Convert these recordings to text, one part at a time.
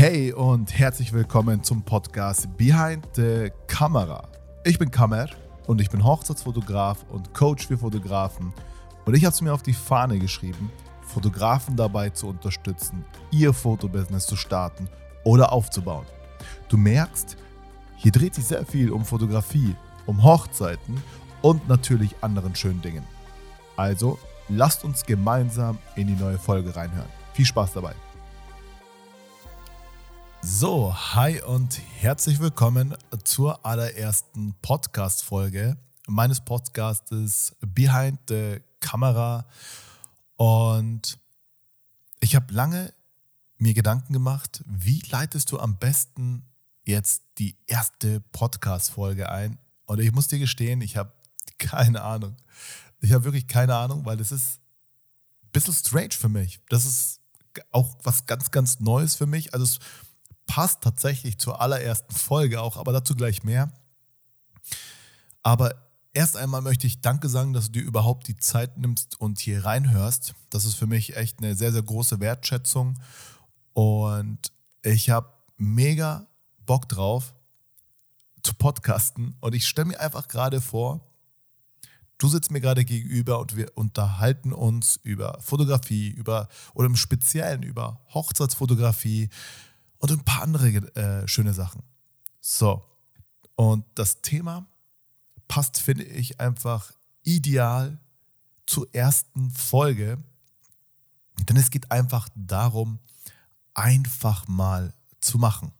Hey und herzlich willkommen zum Podcast Behind the Camera. Ich bin Kamer und ich bin Hochzeitsfotograf und Coach für Fotografen. Und ich habe es mir auf die Fahne geschrieben, Fotografen dabei zu unterstützen, ihr Fotobusiness zu starten oder aufzubauen. Du merkst, hier dreht sich sehr viel um Fotografie, um Hochzeiten und natürlich anderen schönen Dingen. Also lasst uns gemeinsam in die neue Folge reinhören. Viel Spaß dabei. So, hi und herzlich willkommen zur allerersten Podcast-Folge meines Podcastes Behind the Camera. Und ich habe lange mir Gedanken gemacht, wie leitest du am besten jetzt die erste Podcast-Folge ein? Und ich muss dir gestehen, ich habe keine Ahnung. Ich habe wirklich keine Ahnung, weil das ist ein bisschen strange für mich. Das ist auch was ganz, ganz Neues für mich. Also es passt tatsächlich zur allerersten Folge auch, aber dazu gleich mehr. Aber erst einmal möchte ich Danke sagen, dass du dir überhaupt die Zeit nimmst und hier reinhörst. Das ist für mich echt eine sehr, sehr große Wertschätzung. Und ich habe mega Bock drauf zu podcasten. Und ich stelle mir einfach gerade vor, du sitzt mir gerade gegenüber und wir unterhalten uns über Fotografie, über oder im Speziellen über Hochzeitsfotografie, und ein paar andere äh, schöne Sachen. So, und das Thema passt, finde ich, einfach ideal zur ersten Folge, denn es geht einfach darum, einfach mal zu machen.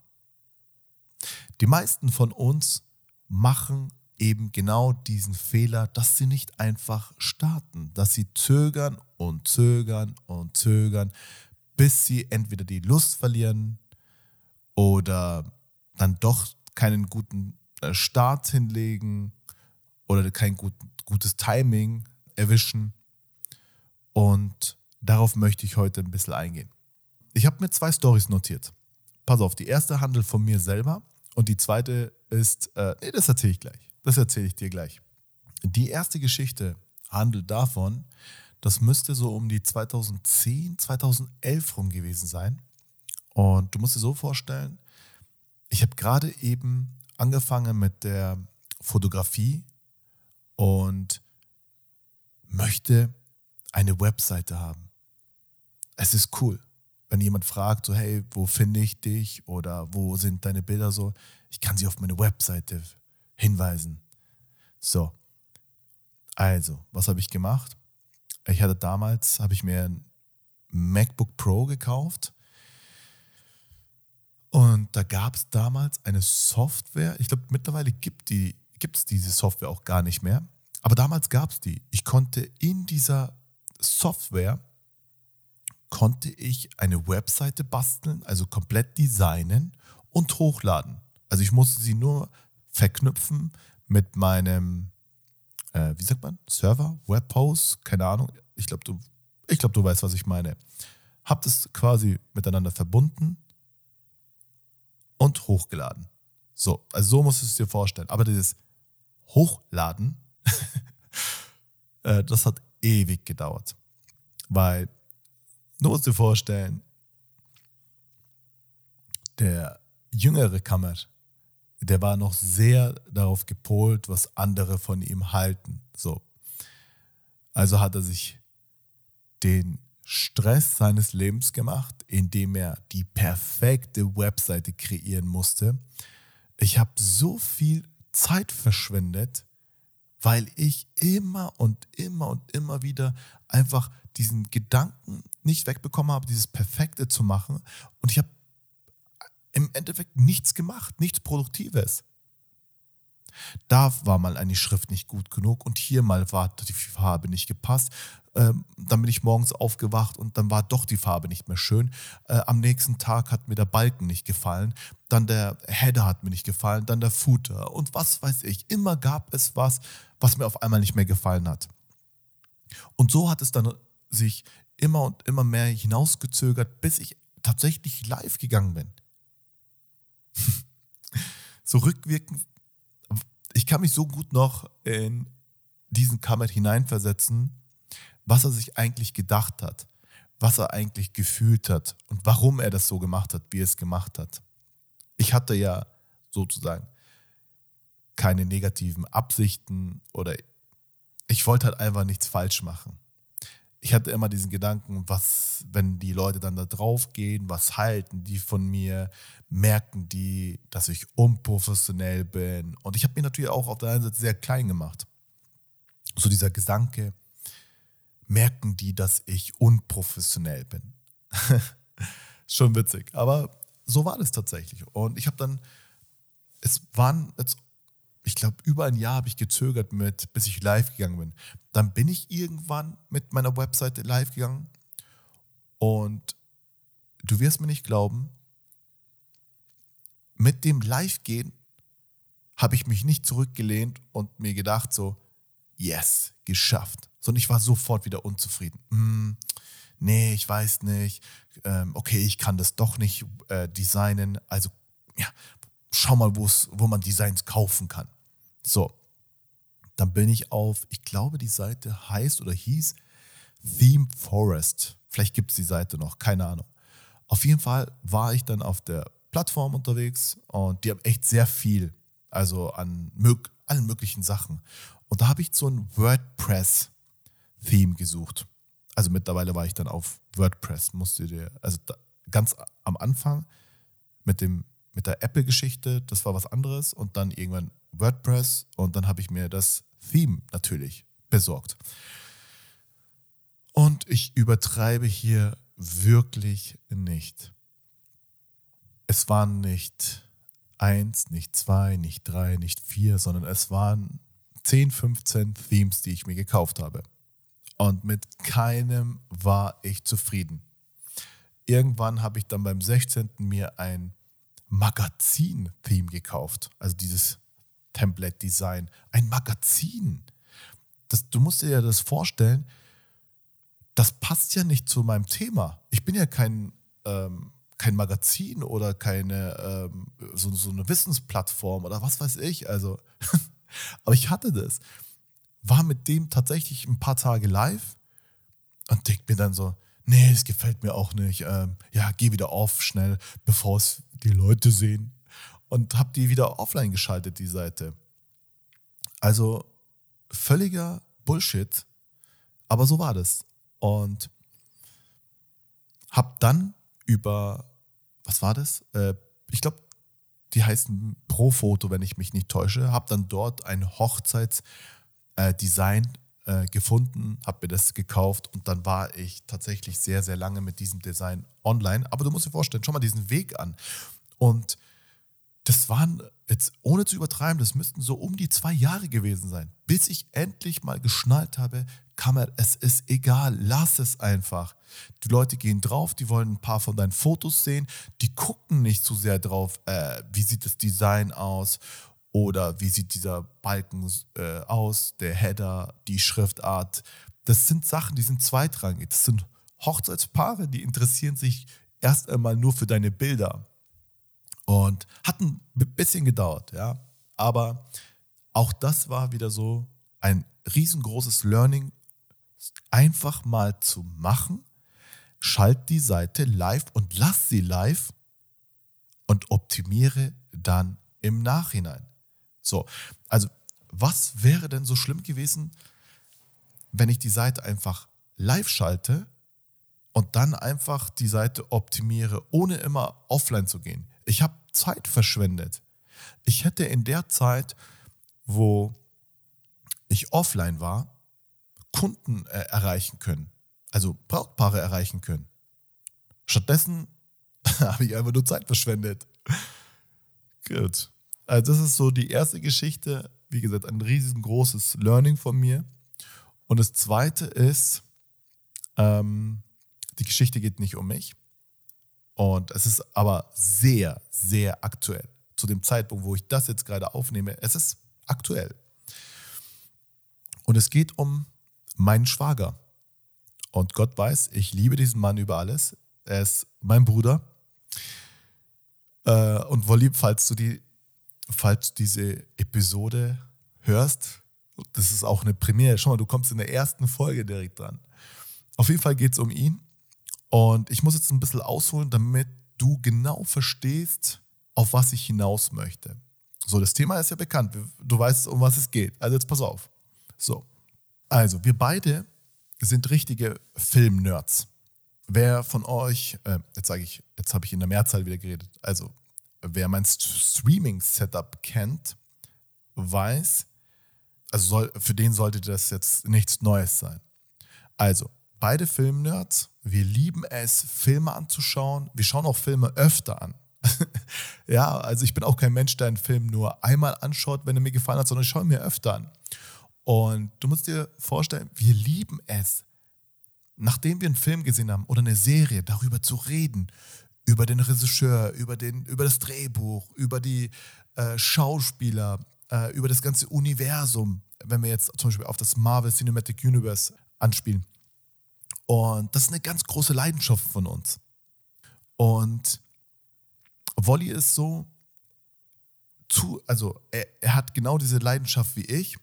Die meisten von uns machen eben genau diesen Fehler, dass sie nicht einfach starten, dass sie zögern und zögern und zögern, bis sie entweder die Lust verlieren, oder dann doch keinen guten äh, Start hinlegen oder kein gut, gutes Timing erwischen. Und darauf möchte ich heute ein bisschen eingehen. Ich habe mir zwei Stories notiert. Pass auf, die erste handelt von mir selber und die zweite ist, äh, nee, das erzähle ich gleich. Das erzähle ich dir gleich. Die erste Geschichte handelt davon, das müsste so um die 2010, 2011 rum gewesen sein. Und du musst dir so vorstellen, ich habe gerade eben angefangen mit der Fotografie und möchte eine Webseite haben. Es ist cool, wenn jemand fragt, so hey, wo finde ich dich oder wo sind deine Bilder so, ich kann sie auf meine Webseite hinweisen. So, also, was habe ich gemacht? Ich hatte damals, habe ich mir ein MacBook Pro gekauft und da gab es damals eine Software, ich glaube mittlerweile gibt es die, diese Software auch gar nicht mehr, aber damals gab es die. Ich konnte in dieser Software, konnte ich eine Webseite basteln, also komplett designen und hochladen. Also ich musste sie nur verknüpfen mit meinem, äh, wie sagt man, Server, Webhost, keine Ahnung. Ich glaube, du, glaub, du weißt, was ich meine. Hab das quasi miteinander verbunden und hochgeladen. So, also so musst du es dir vorstellen. Aber dieses Hochladen, äh, das hat ewig gedauert. Weil, du musst dir vorstellen, der jüngere Kammer, der war noch sehr darauf gepolt, was andere von ihm halten. So. Also hat er sich den Stress seines Lebens gemacht, indem er die perfekte Webseite kreieren musste. Ich habe so viel Zeit verschwendet, weil ich immer und immer und immer wieder einfach diesen Gedanken nicht wegbekommen habe, dieses Perfekte zu machen. Und ich habe im Endeffekt nichts gemacht, nichts Produktives. Da war mal eine Schrift nicht gut genug und hier mal war die Farbe nicht gepasst. Ähm, dann bin ich morgens aufgewacht und dann war doch die Farbe nicht mehr schön. Äh, am nächsten Tag hat mir der Balken nicht gefallen, dann der Header hat mir nicht gefallen, dann der Footer und was weiß ich. Immer gab es was, was mir auf einmal nicht mehr gefallen hat. Und so hat es dann sich immer und immer mehr hinausgezögert, bis ich tatsächlich live gegangen bin. so rückwirkend ich kann mich so gut noch in diesen Kammer hineinversetzen, was er sich eigentlich gedacht hat. was er eigentlich gefühlt hat und warum er das so gemacht hat, wie er es gemacht hat. Ich hatte ja sozusagen keine negativen Absichten oder ich wollte halt einfach nichts falsch machen. Ich hatte immer diesen Gedanken, was, wenn die Leute dann da drauf gehen, was halten die von mir, merken die, dass ich unprofessionell bin. Und ich habe mich natürlich auch auf der einen Seite sehr klein gemacht. So dieser Gedanke, merken die, dass ich unprofessionell bin. Schon witzig, aber so war das tatsächlich. Und ich habe dann, es waren jetzt ich glaube, über ein Jahr habe ich gezögert mit, bis ich live gegangen bin. Dann bin ich irgendwann mit meiner Webseite live gegangen und du wirst mir nicht glauben, mit dem Live-Gehen habe ich mich nicht zurückgelehnt und mir gedacht so, yes, geschafft. Sondern ich war sofort wieder unzufrieden. Mm, nee, ich weiß nicht. Ähm, okay, ich kann das doch nicht äh, designen. Also, ja, schau mal, wo man Designs kaufen kann. So, dann bin ich auf, ich glaube, die Seite heißt oder hieß Theme Forest. Vielleicht gibt es die Seite noch, keine Ahnung. Auf jeden Fall war ich dann auf der Plattform unterwegs und die haben echt sehr viel, also an mög allen möglichen Sachen. Und da habe ich so ein WordPress-Theme gesucht. Also mittlerweile war ich dann auf WordPress, musste dir, also da, ganz am Anfang mit dem mit der Apple-Geschichte, das war was anderes und dann irgendwann WordPress und dann habe ich mir das Theme natürlich besorgt. Und ich übertreibe hier wirklich nicht. Es waren nicht eins, nicht zwei, nicht drei, nicht vier, sondern es waren 10, 15 Themes, die ich mir gekauft habe. Und mit keinem war ich zufrieden. Irgendwann habe ich dann beim 16. mir ein Magazin-Theme gekauft. Also dieses Template-Design. Ein Magazin. Das, du musst dir ja das vorstellen, das passt ja nicht zu meinem Thema. Ich bin ja kein, ähm, kein Magazin oder keine ähm, so, so eine Wissensplattform oder was weiß ich. Also, aber ich hatte das. War mit dem tatsächlich ein paar Tage live und denke mir dann so, nee, es gefällt mir auch nicht. Ähm, ja, geh wieder auf schnell, bevor es die Leute sehen. Und habe die wieder offline geschaltet, die Seite. Also völliger Bullshit, aber so war das. Und habe dann über, was war das? Äh, ich glaube, die heißen Pro-Foto, wenn ich mich nicht täusche, habe dann dort ein Hochzeitsdesign äh, gefunden, habe mir das gekauft und dann war ich tatsächlich sehr, sehr lange mit diesem Design online. Aber du musst dir vorstellen, schau mal diesen Weg an. Und das waren jetzt, ohne zu übertreiben, das müssten so um die zwei Jahre gewesen sein, bis ich endlich mal geschnallt habe, Kammer, es ist egal, lass es einfach. Die Leute gehen drauf, die wollen ein paar von deinen Fotos sehen, die gucken nicht so sehr drauf, äh, wie sieht das Design aus oder wie sieht dieser Balken äh, aus, der Header, die Schriftart. Das sind Sachen, die sind zweitrangig. Das sind Hochzeitspaare, die interessieren sich erst einmal nur für deine Bilder. Und hat ein bisschen gedauert, ja. Aber auch das war wieder so ein riesengroßes Learning, einfach mal zu machen. Schalt die Seite live und lass sie live und optimiere dann im Nachhinein. So, also was wäre denn so schlimm gewesen, wenn ich die Seite einfach live schalte und dann einfach die Seite optimiere, ohne immer offline zu gehen? Ich habe Zeit verschwendet. Ich hätte in der Zeit, wo ich offline war, Kunden äh, erreichen können, also Brautpaare erreichen können. Stattdessen habe ich einfach nur Zeit verschwendet. Gut. Also das ist so die erste Geschichte. Wie gesagt, ein riesengroßes Learning von mir. Und das zweite ist, ähm, die Geschichte geht nicht um mich. Und es ist aber sehr, sehr aktuell. Zu dem Zeitpunkt, wo ich das jetzt gerade aufnehme, es ist aktuell. Und es geht um meinen Schwager. Und Gott weiß, ich liebe diesen Mann über alles. Er ist mein Bruder. Äh, und Wolli, falls du die falls du diese Episode hörst, das ist auch eine Premiere. Schau mal, du kommst in der ersten Folge direkt dran. Auf jeden Fall geht es um ihn Und ich muss jetzt ein bisschen ausholen, damit du genau verstehst, auf was ich hinaus möchte. So, das Thema ist ja bekannt. Du weißt, um was es geht. Also jetzt pass auf. So. Also, wir beide sind richtige Filmnerds. Wer von euch, äh, jetzt sage ich, jetzt habe ich in der Mehrzahl wieder geredet, also wer mein Streaming-Setup kennt, weiß, also soll, für den sollte das jetzt nichts Neues sein. Also, beide Filmnerds, wir lieben es, Filme anzuschauen. Wir schauen auch Filme öfter an. ja, also ich bin auch kein Mensch, der einen Film nur einmal anschaut, wenn er mir gefallen hat, sondern ich schaue ihn mir öfter an. Und du musst dir vorstellen, wir lieben es, nachdem wir einen Film gesehen haben oder eine Serie, darüber zu reden, über den Regisseur, über, den, über das Drehbuch, über die äh, Schauspieler, äh, über das ganze Universum, wenn wir jetzt zum Beispiel auf das Marvel Cinematic Universe anspielen. Und das ist eine ganz große Leidenschaft von uns. Und Wolli ist so, zu, also er, er hat genau diese Leidenschaft wie ich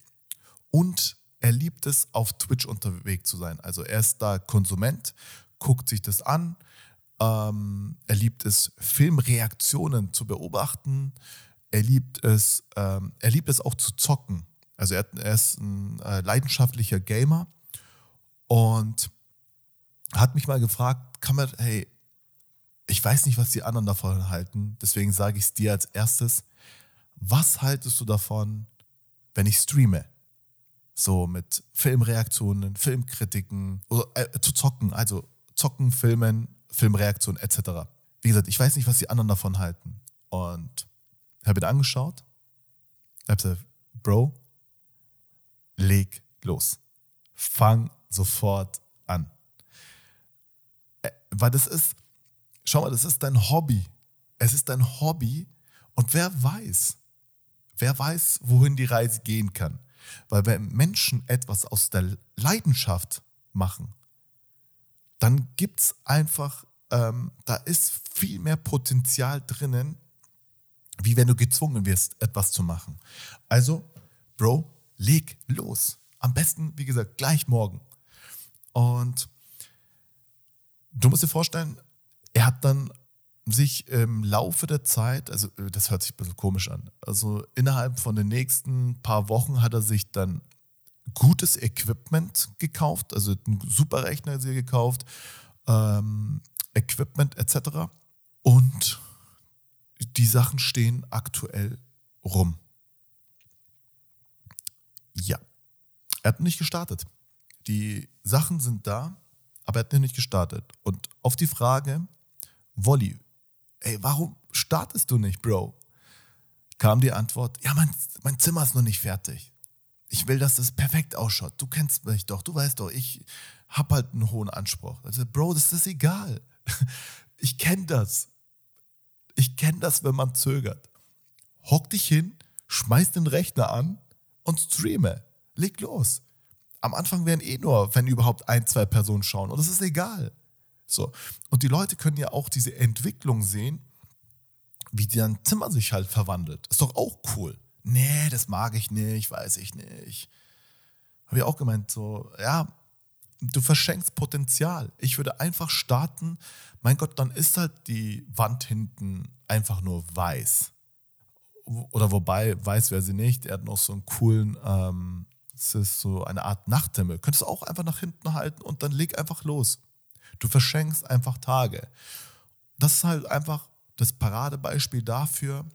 und er liebt es, auf Twitch unterwegs zu sein. Also er ist da Konsument, guckt sich das an, ähm, er liebt es, Filmreaktionen zu beobachten, er liebt es, ähm, er liebt es auch zu zocken. Also er, er ist ein äh, leidenschaftlicher Gamer und hat mich mal gefragt, kann man, hey, ich weiß nicht, was die anderen davon halten, deswegen sage ich es dir als erstes. Was haltest du davon, wenn ich streame? So mit Filmreaktionen, Filmkritiken, oder, äh, zu zocken, also zocken, filmen, Filmreaktionen etc. Wie gesagt, ich weiß nicht, was die anderen davon halten. Und habe ihn angeschaut, habe gesagt, Bro, leg los. Fang sofort an. Äh, weil das ist, schau mal, das ist dein Hobby. Es ist dein Hobby und wer weiß, wer weiß, wohin die Reise gehen kann. Weil wenn Menschen etwas aus der Leidenschaft machen, dann gibt es einfach, ähm, da ist viel mehr Potenzial drinnen, wie wenn du gezwungen wirst, etwas zu machen. Also, Bro, leg los. Am besten, wie gesagt, gleich morgen. Und du musst dir vorstellen, er hat dann sich im Laufe der Zeit, also äh, das hört sich ein bisschen komisch an, also innerhalb von den nächsten paar Wochen hat er sich dann gutes Equipment gekauft, also einen Superrechner gekauft, ähm, Equipment etc. Und die Sachen stehen aktuell rum. Ja, er hat nicht gestartet. Die Sachen sind da, aber er hat nicht gestartet. Und auf die Frage, Wolli, ey, warum startest du nicht, Bro? Kam die Antwort, ja, mein, mein Zimmer ist noch nicht fertig. Ich will, dass das perfekt ausschaut. Du kennst mich doch, du weißt doch, ich habe halt einen hohen Anspruch. Also, Bro, das ist egal. Ich kenne das. Ich kenne das, wenn man zögert. Hock dich hin, schmeiß den Rechner an und streame. Leg los. Am Anfang werden eh nur, wenn überhaupt ein, zwei Personen schauen. Und das ist egal. So. Und die Leute können ja auch diese Entwicklung sehen, wie dein Zimmer sich halt verwandelt. Ist doch auch cool. Nee, das mag ich nicht, weiß ich nicht. Habe ich auch gemeint, so, ja, du verschenkst Potenzial. Ich würde einfach starten, mein Gott, dann ist halt die Wand hinten einfach nur weiß. Oder wobei, weiß wäre sie nicht, er hat noch so einen coolen, ähm, es ist so eine Art Nachthimmel. Könntest du auch einfach nach hinten halten und dann leg einfach los. Du verschenkst einfach Tage. Das ist halt einfach das Paradebeispiel dafür,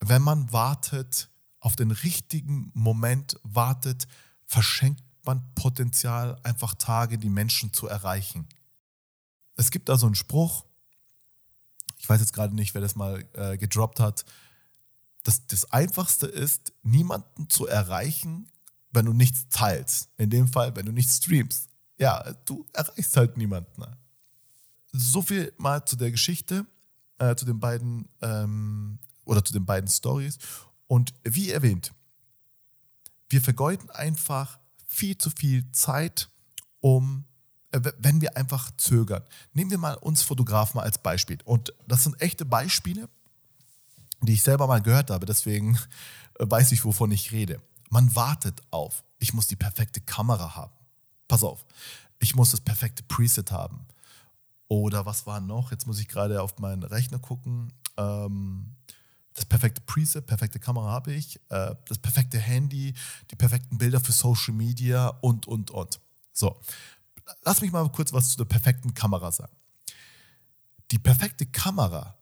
wenn man wartet, auf den richtigen Moment wartet, verschenkt man Potenzial, einfach Tage, die Menschen zu erreichen. Es gibt da so einen Spruch, ich weiß jetzt gerade nicht, wer das mal äh, gedroppt hat, dass das Einfachste ist, niemanden zu erreichen, wenn du nichts teilst. In dem Fall, wenn du nicht streamst ja, du erreichst halt niemanden. So viel mal zu der Geschichte, äh, zu den beiden ähm, oder zu den beiden Stories. Und wie erwähnt, wir vergeuden einfach viel zu viel Zeit, um, äh, wenn wir einfach zögern. Nehmen wir mal uns Fotografen als Beispiel. Und das sind echte Beispiele, die ich selber mal gehört habe. Deswegen äh, weiß ich, wovon ich rede. Man wartet auf, ich muss die perfekte Kamera haben pass auf, ich muss das perfekte Preset haben. Oder was war noch? Jetzt muss ich gerade auf meinen Rechner gucken. Ähm, das perfekte Preset, perfekte Kamera habe ich, äh, das perfekte Handy, die perfekten Bilder für Social Media und, und, und. So, lass mich mal kurz was zu der perfekten Kamera sagen. Die perfekte Kamera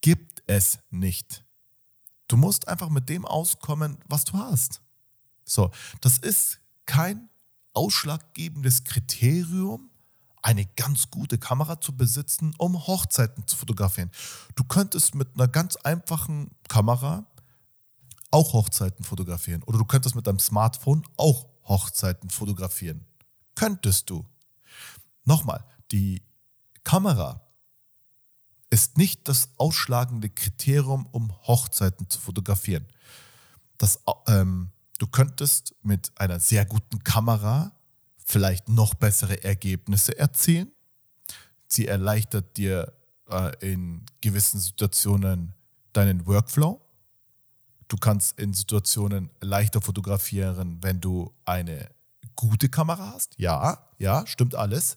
gibt es nicht. Du musst einfach mit dem auskommen, was du hast. So, das ist kein ausschlaggebendes Kriterium, eine ganz gute Kamera zu besitzen, um Hochzeiten zu fotografieren. Du könntest mit einer ganz einfachen Kamera auch Hochzeiten fotografieren oder du könntest mit deinem Smartphone auch Hochzeiten fotografieren. Könntest du. Nochmal, die Kamera ist nicht das ausschlagende Kriterium, um Hochzeiten zu fotografieren. Das, ähm, du könntest mit einer sehr guten Kamera vielleicht noch bessere Ergebnisse erzielen. Sie erleichtert dir äh, in gewissen Situationen deinen Workflow. Du kannst in Situationen leichter fotografieren, wenn du eine gute Kamera hast. Ja, ja, stimmt alles.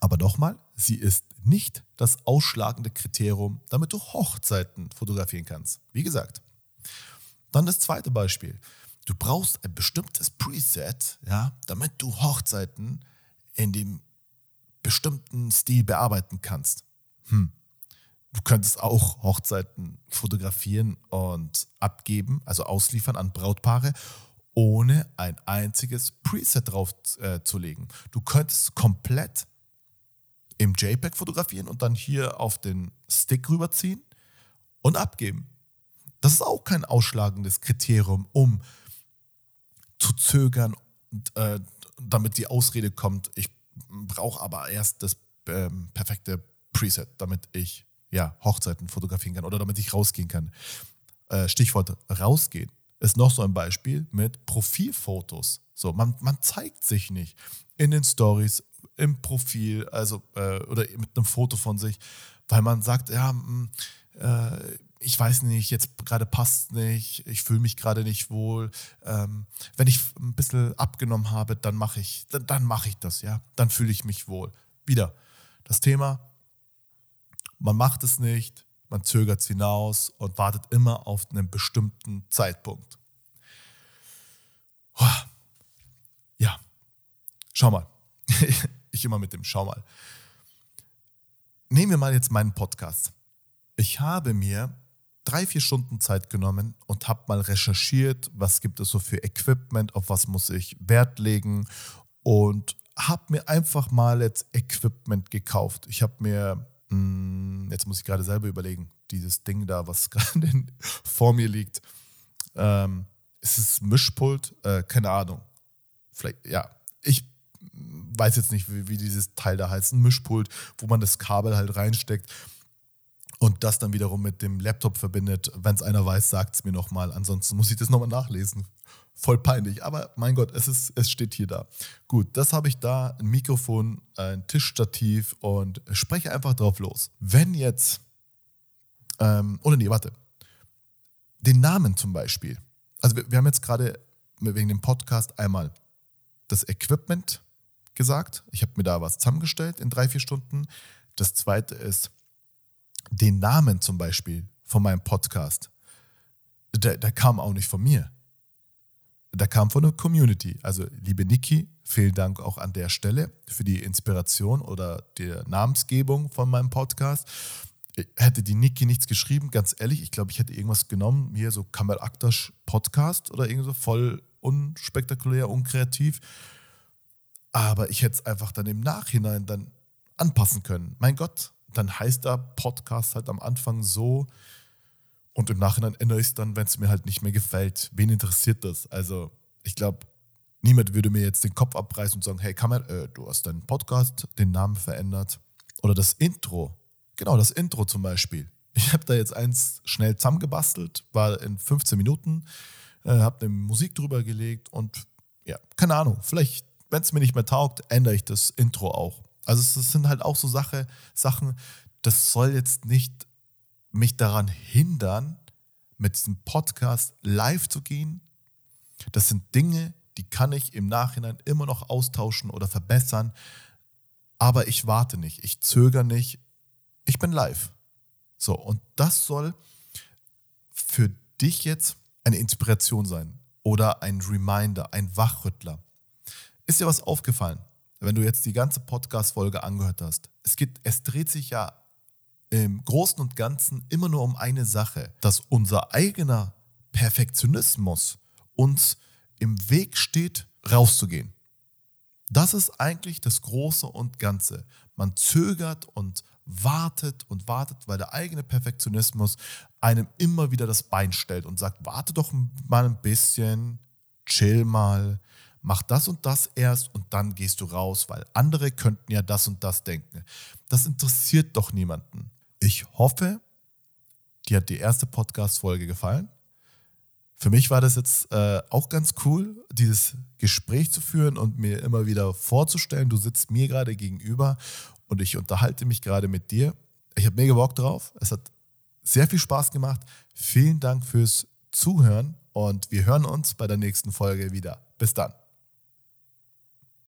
Aber nochmal, sie ist nicht das ausschlagende Kriterium, damit du Hochzeiten fotografieren kannst. Wie gesagt. Dann das zweite Beispiel. Du brauchst ein bestimmtes Preset, ja, damit du Hochzeiten in dem bestimmten Stil bearbeiten kannst. Hm. Du könntest auch Hochzeiten fotografieren und abgeben, also ausliefern an Brautpaare, ohne ein einziges Preset drauf äh, zu legen. Du könntest komplett im JPEG fotografieren und dann hier auf den Stick rüberziehen und abgeben. Das ist auch kein ausschlagendes Kriterium, um zu zögern, und, äh, damit die Ausrede kommt, ich brauche aber erst das ähm, perfekte Preset, damit ich ja, Hochzeiten fotografieren kann oder damit ich rausgehen kann. Äh, Stichwort rausgehen ist noch so ein Beispiel mit Profilfotos. So, man, man zeigt sich nicht in den Stories, im Profil, also äh, oder mit einem Foto von sich, weil man sagt, ja, mh, mm, äh, ich weiß nicht, jetzt gerade passt nicht, ich fühle mich gerade nicht wohl. Ähm, wenn ich ein bisschen abgenommen habe, dann mache ich, dann, dann mache ich das, ja. Dann fühle ich mich wohl. Wieder das Thema, man macht es nicht, man zögert es hinaus und wartet immer auf einen bestimmten Zeitpunkt. Ja, schau mal. ich immer mit dem Schau mal. Nehmen wir mal jetzt meinen Podcast. Ich habe mir drei, vier Stunden Zeit genommen und habe mal recherchiert, was gibt es so für Equipment, auf was muss ich Wert legen und habe mir einfach mal jetzt Equipment gekauft. Ich habe mir, mh, hm, jetzt muss ich gerade selber überlegen, dieses Ding da, was gerade vor mir liegt. Ähm, ist es Mischpult? Äh, keine Ahnung. Vielleicht, ja. Ich weiß jetzt nicht, wie, wie dieses Teil da heißt. Ein Mischpult, wo man das Kabel halt reinsteckt und das dann wiederum mit dem Laptop verbindet. Wenn es einer weiß, sagt es mir nochmal. Ansonsten muss ich das nochmal nachlesen. Voll peinlich. Aber mein Gott, es, ist, es steht hier da. Gut, das habe ich da. Ein Mikrofon, ein Tischstativ und spreche einfach drauf los. Wenn jetzt, ähm, oder nee, warte. Den Namen zum Beispiel. Also wir, wir haben jetzt gerade wegen dem Podcast einmal das Equipment gesagt. Ich habe mir da was zusammengestellt in drei, vier Stunden. Das zweite ist den Namen zum Beispiel von meinem Podcast, der, der kam auch nicht von mir. Der kam von der Community. Also, liebe Niki, vielen Dank auch an der Stelle für die Inspiration oder die Namensgebung von meinem Podcast. Hätte die Niki nichts geschrieben, ganz ehrlich, ich glaube, ich hätte irgendwas genommen, hier so Kamer Aktasch Podcast oder irgendwie so voll unspektakulär, unkreativ. Aber ich hätte es einfach dann im Nachhinein dann anpassen können. Mein Gott, dann heißt der Podcast halt am Anfang so und im Nachhinein ändere ich es dann, wenn es mir halt nicht mehr gefällt. Wen interessiert das? Also ich glaube, niemand würde mir jetzt den Kopf abreißen und sagen, hey Kammer, äh, du hast deinen Podcast, den Namen verändert. Oder das Intro. Genau, das Intro zum Beispiel. Ich habe da jetzt eins schnell zusammengebastelt, war in 15 Minuten, äh, habe eine Musik drüber gelegt und ja, keine Ahnung, vielleicht, wenn es mir nicht mehr taugt, ändere ich das Intro auch. Also es sind halt auch so Sache, Sachen, das soll jetzt nicht mich daran hindern, mit diesem Podcast live zu gehen. Das sind Dinge, die kann ich im Nachhinein immer noch austauschen oder verbessern. aber ich warte nicht, ich zögere nicht, ich bin live. So, und das soll für dich jetzt eine Inspiration sein oder ein Reminder, ein Wachrüttler. Ist dir was aufgefallen, wenn du jetzt die ganze Podcast-Folge angehört hast? Es, geht, es dreht sich ja im Großen und Ganzen immer nur um eine Sache, dass unser eigener Perfektionismus uns im Weg steht, rauszugehen. Das ist eigentlich das Große und Ganze. Man zögert und wartet und wartet, weil der eigene Perfektionismus einem immer wieder das Bein stellt und sagt, warte doch mal ein bisschen, chill mal, mach das und das erst und dann gehst du raus, weil andere könnten ja das und das denken. Das interessiert doch niemanden. Ich hoffe, dir hat die erste Podcast-Folge gefallen. Für mich war das jetzt äh, auch ganz cool, dieses Gespräch zu führen und mir immer wieder vorzustellen, du sitzt mir gerade gegenüber und ich unterhalte mich gerade mit dir. Ich habe mega Bock drauf. Es hat sehr viel Spaß gemacht. Vielen Dank fürs Zuhören und wir hören uns bei der nächsten Folge wieder. Bis dann.